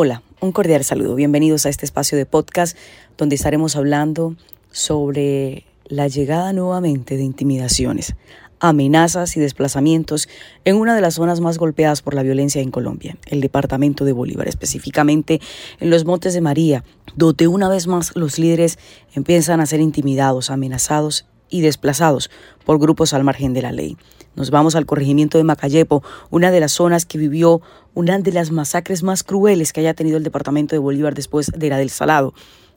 Hola, un cordial saludo. Bienvenidos a este espacio de podcast donde estaremos hablando sobre la llegada nuevamente de intimidaciones, amenazas y desplazamientos en una de las zonas más golpeadas por la violencia en Colombia, el departamento de Bolívar, específicamente en los Montes de María, donde una vez más los líderes empiezan a ser intimidados, amenazados y desplazados por grupos al margen de la ley. Nos vamos al corregimiento de Macayepo, una de las zonas que vivió una de las masacres más crueles que haya tenido el departamento de Bolívar después de la del Salado.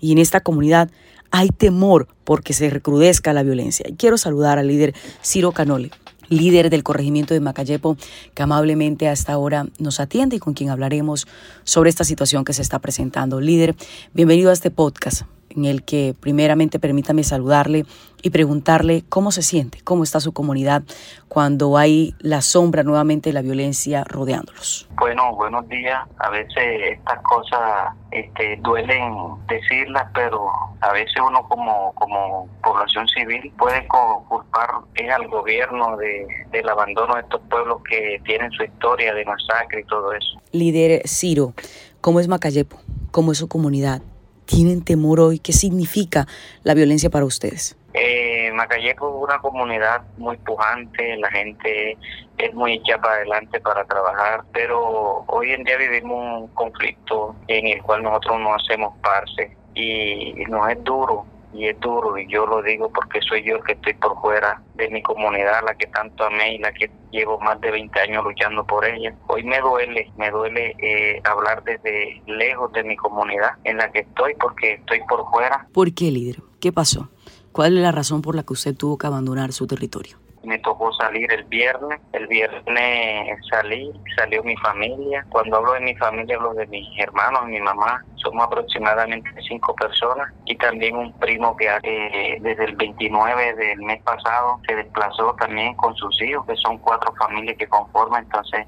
Y en esta comunidad hay temor porque se recrudezca la violencia. Y quiero saludar al líder Ciro Canole, líder del corregimiento de Macayepo, que amablemente hasta ahora nos atiende y con quien hablaremos sobre esta situación que se está presentando. Líder, bienvenido a este podcast en el que primeramente permítame saludarle y preguntarle cómo se siente, cómo está su comunidad cuando hay la sombra nuevamente de la violencia rodeándolos. Bueno, buenos días. A veces estas cosas este, duelen decirlas, pero a veces uno como, como población civil puede culpar es al gobierno de, del abandono de estos pueblos que tienen su historia de masacre y todo eso. Líder Ciro, ¿cómo es Macayepo? ¿Cómo es su comunidad? Tienen temor hoy? ¿Qué significa la violencia para ustedes? Eh, Macayepo es una comunidad muy pujante, la gente es muy hecha para adelante para trabajar, pero hoy en día vivimos un conflicto en el cual nosotros no hacemos parte y nos es duro y es duro y yo lo digo porque soy yo el que estoy por fuera de mi comunidad, la que tanto amé y la que llevo más de 20 años luchando por ella. Hoy me duele, me duele eh, hablar desde lejos de mi comunidad en la que estoy porque estoy por fuera. ¿Por qué, líder? ¿Qué pasó? ¿Cuál es la razón por la que usted tuvo que abandonar su territorio? Me tocó salir el viernes. El viernes salí, salió mi familia. Cuando hablo de mi familia, hablo de mis hermanos, mi mamá. Somos aproximadamente cinco personas y también un primo que eh, desde el 29 del mes pasado se desplazó también con sus hijos, que son cuatro familias que conforman. Entonces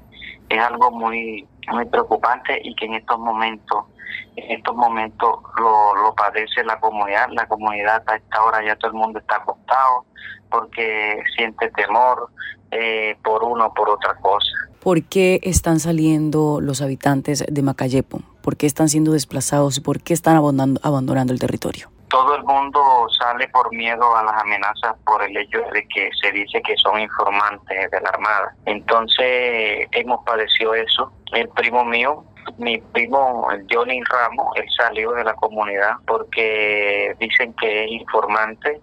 es algo muy, muy preocupante y que en estos momentos en estos momentos lo, lo padece la comunidad. La comunidad a esta hora ya todo el mundo está acostado porque siente temor eh, por uno o por otra cosa. ¿Por qué están saliendo los habitantes de Macayepo? ¿Por qué están siendo desplazados y por qué están abandonando, abandonando el territorio? Todo el mundo sale por miedo a las amenazas por el hecho de que se dice que son informantes de la Armada. Entonces hemos padecido eso. El primo mío mi primo Johnny Ramos, él salió de la comunidad porque dicen que es informante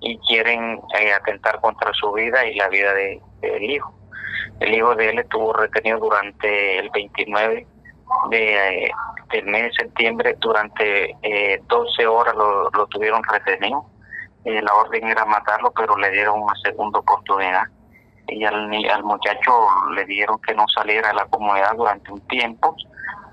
y quieren eh, atentar contra su vida y la vida del de, hijo. El hijo de él estuvo retenido durante el 29 de, del mes de septiembre, durante eh, 12 horas lo, lo tuvieron retenido. Eh, la orden era matarlo, pero le dieron una segunda oportunidad. Y al, al muchacho le dieron que no saliera de la comunidad durante un tiempo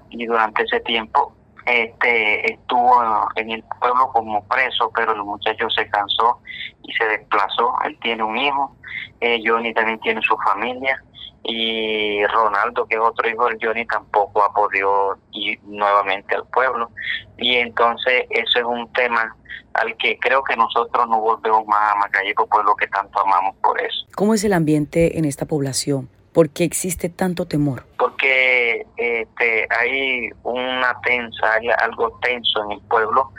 y durante ese tiempo este estuvo en el pueblo como preso, pero el muchacho se cansó y se desplazó. Él tiene un hijo, eh, Johnny también tiene su familia y Ronaldo, que es otro hijo del Johnny, tampoco ha podido ir nuevamente al pueblo. Y entonces eso es un tema al que creo que nosotros no volvemos más a Macayepo por lo que tanto amamos por eso. ¿Cómo es el ambiente en esta población? ¿Por qué existe tanto temor? Porque este, hay una tensa, hay algo tenso en el pueblo,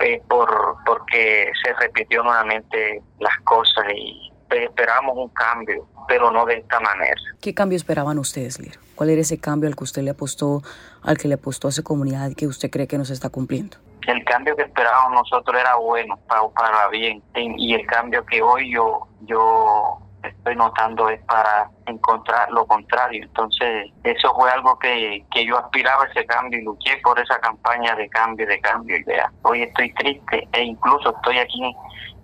eh, por porque se repitió nuevamente las cosas y esperamos un cambio, pero no de esta manera. ¿Qué cambio esperaban ustedes, Lir? ¿Cuál era ese cambio al que usted le apostó, al que le apostó a esa comunidad que usted cree que nos está cumpliendo? El cambio que esperábamos nosotros era bueno, para, para bien, y el cambio que hoy yo, yo estoy notando es para encontrar lo contrario. Entonces, eso fue algo que, que yo aspiraba a ese cambio y luché por esa campaña de cambio, de cambio. Y vea, hoy estoy triste e incluso estoy aquí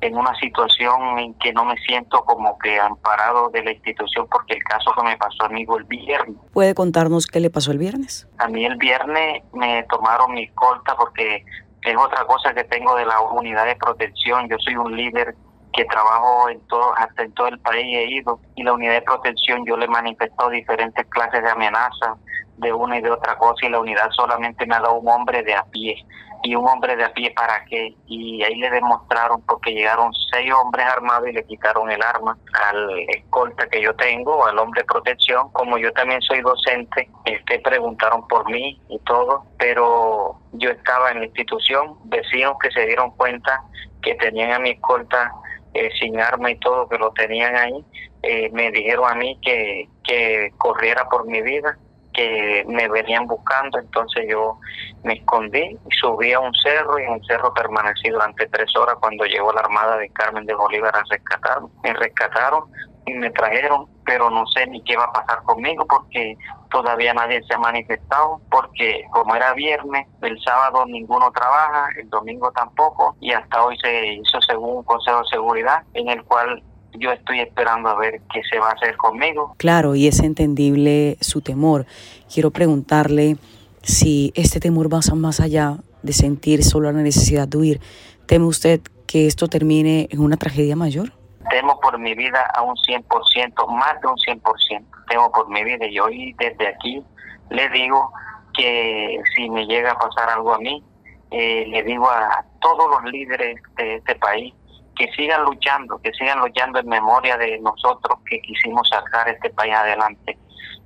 en una situación en que no me siento como que amparado de la institución porque el caso que me pasó a mí el viernes. ¿Puede contarnos qué le pasó el viernes? A mí el viernes me tomaron mi corta porque es otra cosa que tengo de la unidad de protección. Yo soy un líder que trabajo en todo, hasta en todo el país he ido y la unidad de protección yo le manifestó diferentes clases de amenazas de una y de otra cosa y la unidad solamente me ha dado un hombre de a pie y un hombre de a pie para qué y ahí le demostraron porque llegaron seis hombres armados y le quitaron el arma al escolta que yo tengo al hombre de protección. Como yo también soy docente este preguntaron por mí y todo pero yo estaba en la institución vecinos que se dieron cuenta que tenían a mi escolta eh, sin arma y todo que lo tenían ahí eh, me dijeron a mí que, que corriera por mi vida que me venían buscando, entonces yo me escondí y subí a un cerro y en un cerro permanecí durante tres horas cuando llegó la Armada de Carmen de Bolívar a rescatarme. Me rescataron y me trajeron, pero no sé ni qué va a pasar conmigo porque todavía nadie se ha manifestado, porque como era viernes, el sábado ninguno trabaja, el domingo tampoco, y hasta hoy se hizo según un consejo de seguridad en el cual yo estoy esperando a ver qué se va a hacer conmigo. Claro, y es entendible su temor. Quiero preguntarle si este temor va más allá de sentir solo la necesidad de huir. ¿Teme usted que esto termine en una tragedia mayor? Temo por mi vida a un 100%, más de un 100%. Temo por mi vida y hoy desde aquí le digo que si me llega a pasar algo a mí, eh, le digo a todos los líderes de este país que sigan luchando, que sigan luchando en memoria de nosotros que quisimos sacar este país adelante,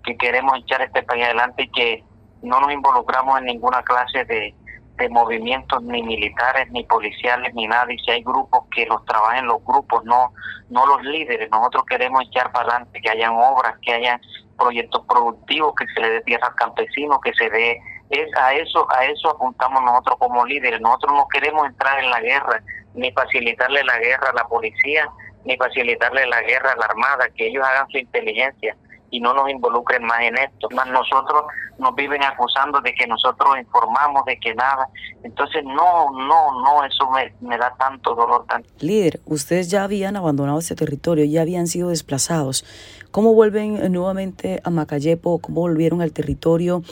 que queremos echar este país adelante y que no nos involucramos en ninguna clase de, de movimientos ni militares ni policiales ni nada y si hay grupos que los trabajen los grupos no no los líderes. Nosotros queremos echar para adelante que hayan obras que hayan proyectos productivos que se le dé tierra al campesino que se dé es a eso a eso apuntamos nosotros como líderes. Nosotros no queremos entrar en la guerra ni facilitarle la guerra a la policía, ni facilitarle la guerra a la armada, que ellos hagan su inteligencia y no nos involucren más en esto. Más nosotros nos viven acusando de que nosotros informamos de que nada. Entonces, no, no, no, eso me, da tanto dolor. Tanto. Líder, ustedes ya habían abandonado ese territorio, ya habían sido desplazados. ¿Cómo vuelven nuevamente a Macayepo? ¿Cómo volvieron al territorio?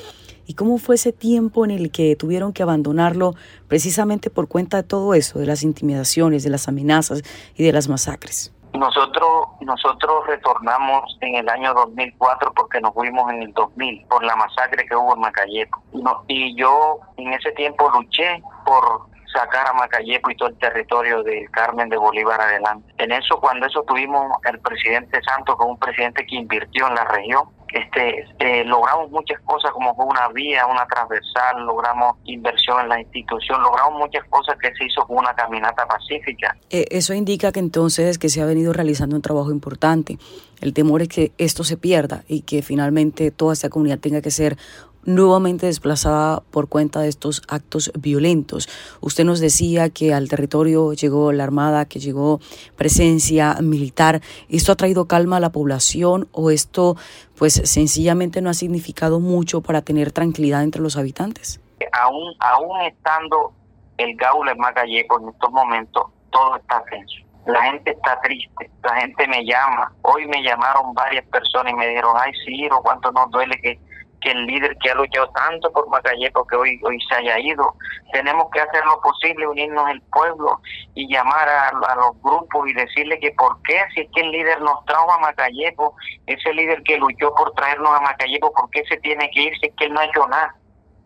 ¿Y cómo fue ese tiempo en el que tuvieron que abandonarlo precisamente por cuenta de todo eso, de las intimidaciones, de las amenazas y de las masacres? Nosotros, nosotros retornamos en el año 2004 porque nos fuimos en el 2000 por la masacre que hubo en Macayepo. y yo en ese tiempo luché por sacar a Macayepo y todo el territorio de Carmen de Bolívar adelante. En eso, cuando eso tuvimos el presidente Santos, como un presidente que invirtió en la región, este, eh, logramos muchas cosas como fue una vía, una transversal, logramos inversión en la institución, logramos muchas cosas que se hizo con una caminata pacífica. Eh, eso indica que entonces que se ha venido realizando un trabajo importante. El temor es que esto se pierda y que finalmente toda esta comunidad tenga que ser nuevamente desplazada por cuenta de estos actos violentos. Usted nos decía que al territorio llegó la Armada, que llegó presencia militar. ¿Esto ha traído calma a la población o esto pues sencillamente no ha significado mucho para tener tranquilidad entre los habitantes? Aún, aún estando el Gaula en Magalleco en estos momentos, todo está tenso. La gente está triste, la gente me llama. Hoy me llamaron varias personas y me dijeron, ay, Ciro, cuánto nos duele que que el líder que ha luchado tanto por Macayepo que hoy hoy se haya ido. Tenemos que hacer lo posible, unirnos el pueblo y llamar a, los grupos y decirle que por qué, si es que el líder nos trajo a Macayepo, ese líder que luchó por traernos a Macayepo, ¿por qué se tiene que ir si es que él no ha hecho nada?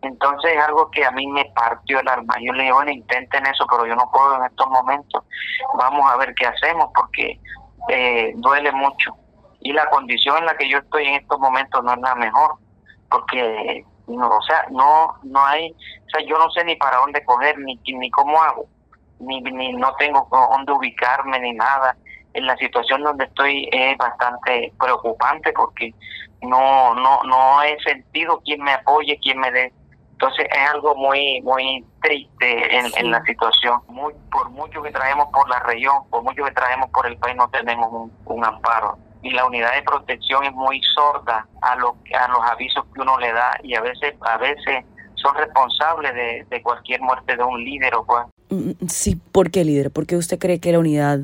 Entonces es algo que a mí me partió el alma. Yo le digo, bueno, intenten eso, pero yo no puedo en estos momentos. Vamos a ver qué hacemos porque eh, duele mucho. Y la condición en la que yo estoy en estos momentos no es la mejor porque no, o sea, no no hay, o sea, yo no sé ni para dónde coger ni ni cómo hago, ni ni no tengo dónde ubicarme ni nada. En la situación donde estoy es bastante preocupante porque no no no he sentido quién me apoye, quién me dé. Entonces es algo muy muy triste en, en la situación. Muy, por mucho que traemos por la región, por mucho que traemos por el país, no tenemos un, un amparo y la unidad de protección es muy sorda a, lo, a los avisos que uno le da y a veces a veces son responsables de, de cualquier muerte de un líder o pues. Sí, ¿por qué líder? ¿Por qué usted cree que la Unidad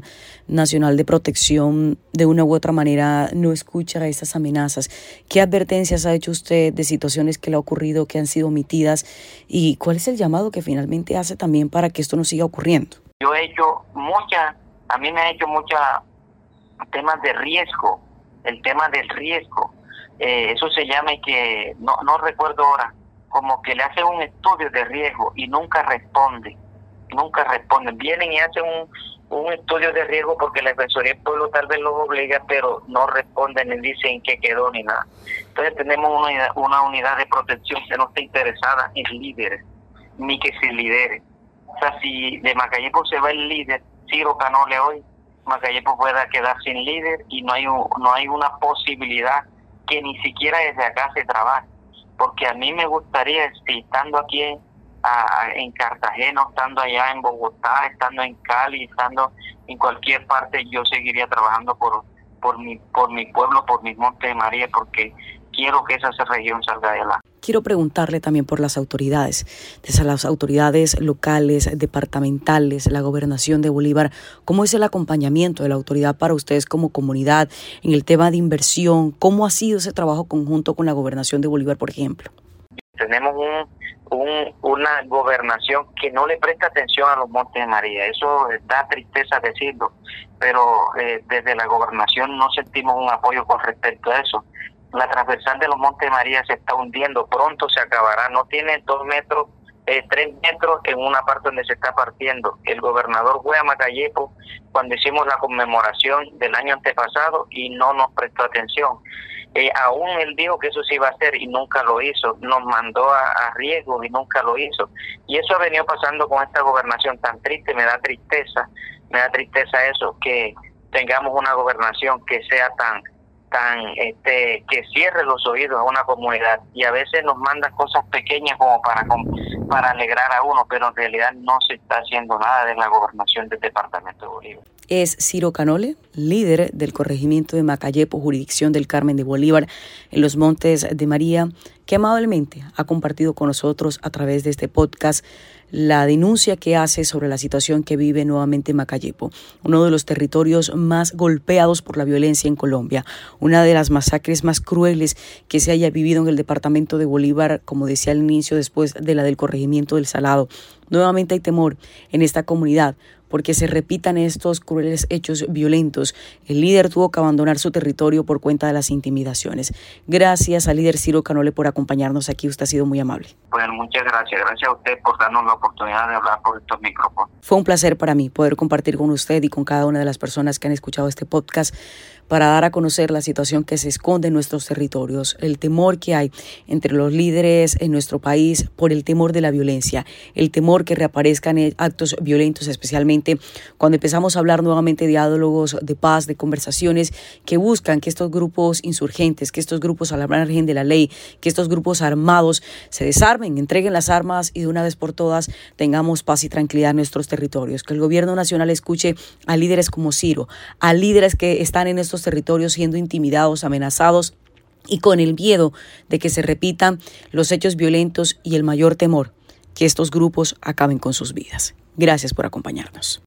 Nacional de Protección de una u otra manera no escucha esas amenazas? ¿Qué advertencias ha hecho usted de situaciones que le ha ocurrido, que han sido omitidas? ¿Y cuál es el llamado que finalmente hace también para que esto no siga ocurriendo? Yo he hecho mucha, a mí me ha hecho mucha temas de riesgo, el tema del riesgo. eh, eso se llama que no, no recuerdo ahora, como que le hacen un estudio de riesgo y nunca responde, nunca responden. Vienen y hacen un, un estudio de riesgo porque la Defensoría del Pueblo tal vez los obliga, pero no responden ni dicen qué quedó ni nada. Entonces tenemos una unidad, una unidad de protección que no está interesada en líderes, ni que se lidere. O sea, si de Macayepo se va el líder, Ciro Canole hoy, Macayepo pueda quedar sin líder y no hay, no hay una posibilidad que ni siquiera desde acá se trabaje. Porque a mí me gustaría, estando aquí en Cartagena, estando allá en Bogotá, estando en Cali, estando en cualquier parte, yo seguiría trabajando por, por, mi, por mi pueblo, por mi Monte de María, porque quiero que esa región salga adelante. Quiero preguntarle también por las autoridades, desde las autoridades locales, departamentales, la gobernación de Bolívar, ¿cómo es el acompañamiento de la autoridad para ustedes como comunidad en el tema de inversión? ¿Cómo ha sido ese trabajo conjunto con la gobernación de Bolívar, por ejemplo? Tenemos un, un, una gobernación que no le presta atención a los Montes de María. Eso da tristeza decirlo, pero eh, desde la gobernación no sentimos un apoyo con respecto a eso. La transversal de los Montes María se está hundiendo, pronto se acabará, no tiene dos metros, eh, tres metros en una parte donde se está partiendo. El gobernador fue a cuando hicimos la conmemoración del año antepasado y no nos prestó atención. Eh, aún él dijo que eso se iba a hacer y nunca lo hizo, nos mandó a, a, riesgo y nunca lo hizo. Y eso ha venido pasando con esta gobernación tan triste, me da tristeza, me da tristeza eso, que tengamos una gobernación que sea tan tan este que cierre los oídos a una comunidad y a veces nos manda cosas pequeñas como para para alegrar a uno, pero en realidad no se está haciendo nada de la gobernación del departamento de Bolívar. Es Ciro Canole, líder del corregimiento de Macayepo, jurisdicción del Carmen de Bolívar, en los Montes de María, que amablemente ha compartido con nosotros a través de este podcast la denuncia que hace sobre la situación que vive nuevamente Macayepo, uno de los territorios más golpeados por la violencia en Colombia, una de las masacres más crueles que se haya vivido en el departamento de Bolívar, como decía al inicio, después de la del corregimiento del Salado. Nuevamente hay temor en esta comunidad porque se repitan estos crueles hechos violentos. El líder tuvo que abandonar su territorio por cuenta de las intimidaciones. Gracias al líder Ciro Canole por acompañarnos aquí. Usted ha sido muy amable. Bueno, muchas gracias. Gracias a usted por darnos la oportunidad de hablar por estos micrófonos. Fue un placer para mí poder compartir con usted y con cada una de las personas que han escuchado este podcast para dar a conocer la situación que se esconde en nuestros territorios, el temor que hay entre los líderes en nuestro país por el temor de la violencia, el temor que reaparezcan actos violentos, especialmente cuando empezamos a hablar nuevamente de diálogos de paz, de conversaciones que buscan que estos grupos insurgentes, que estos grupos al margen de la ley, que estos grupos armados se desarmen, entreguen las armas y de una vez por todas tengamos paz y tranquilidad en nuestros territorios, que el gobierno nacional escuche a líderes como Ciro, a líderes que están en estos territorios siendo intimidados, amenazados y con el miedo de que se repitan los hechos violentos y el mayor temor que estos grupos acaben con sus vidas. Gracias por acompañarnos.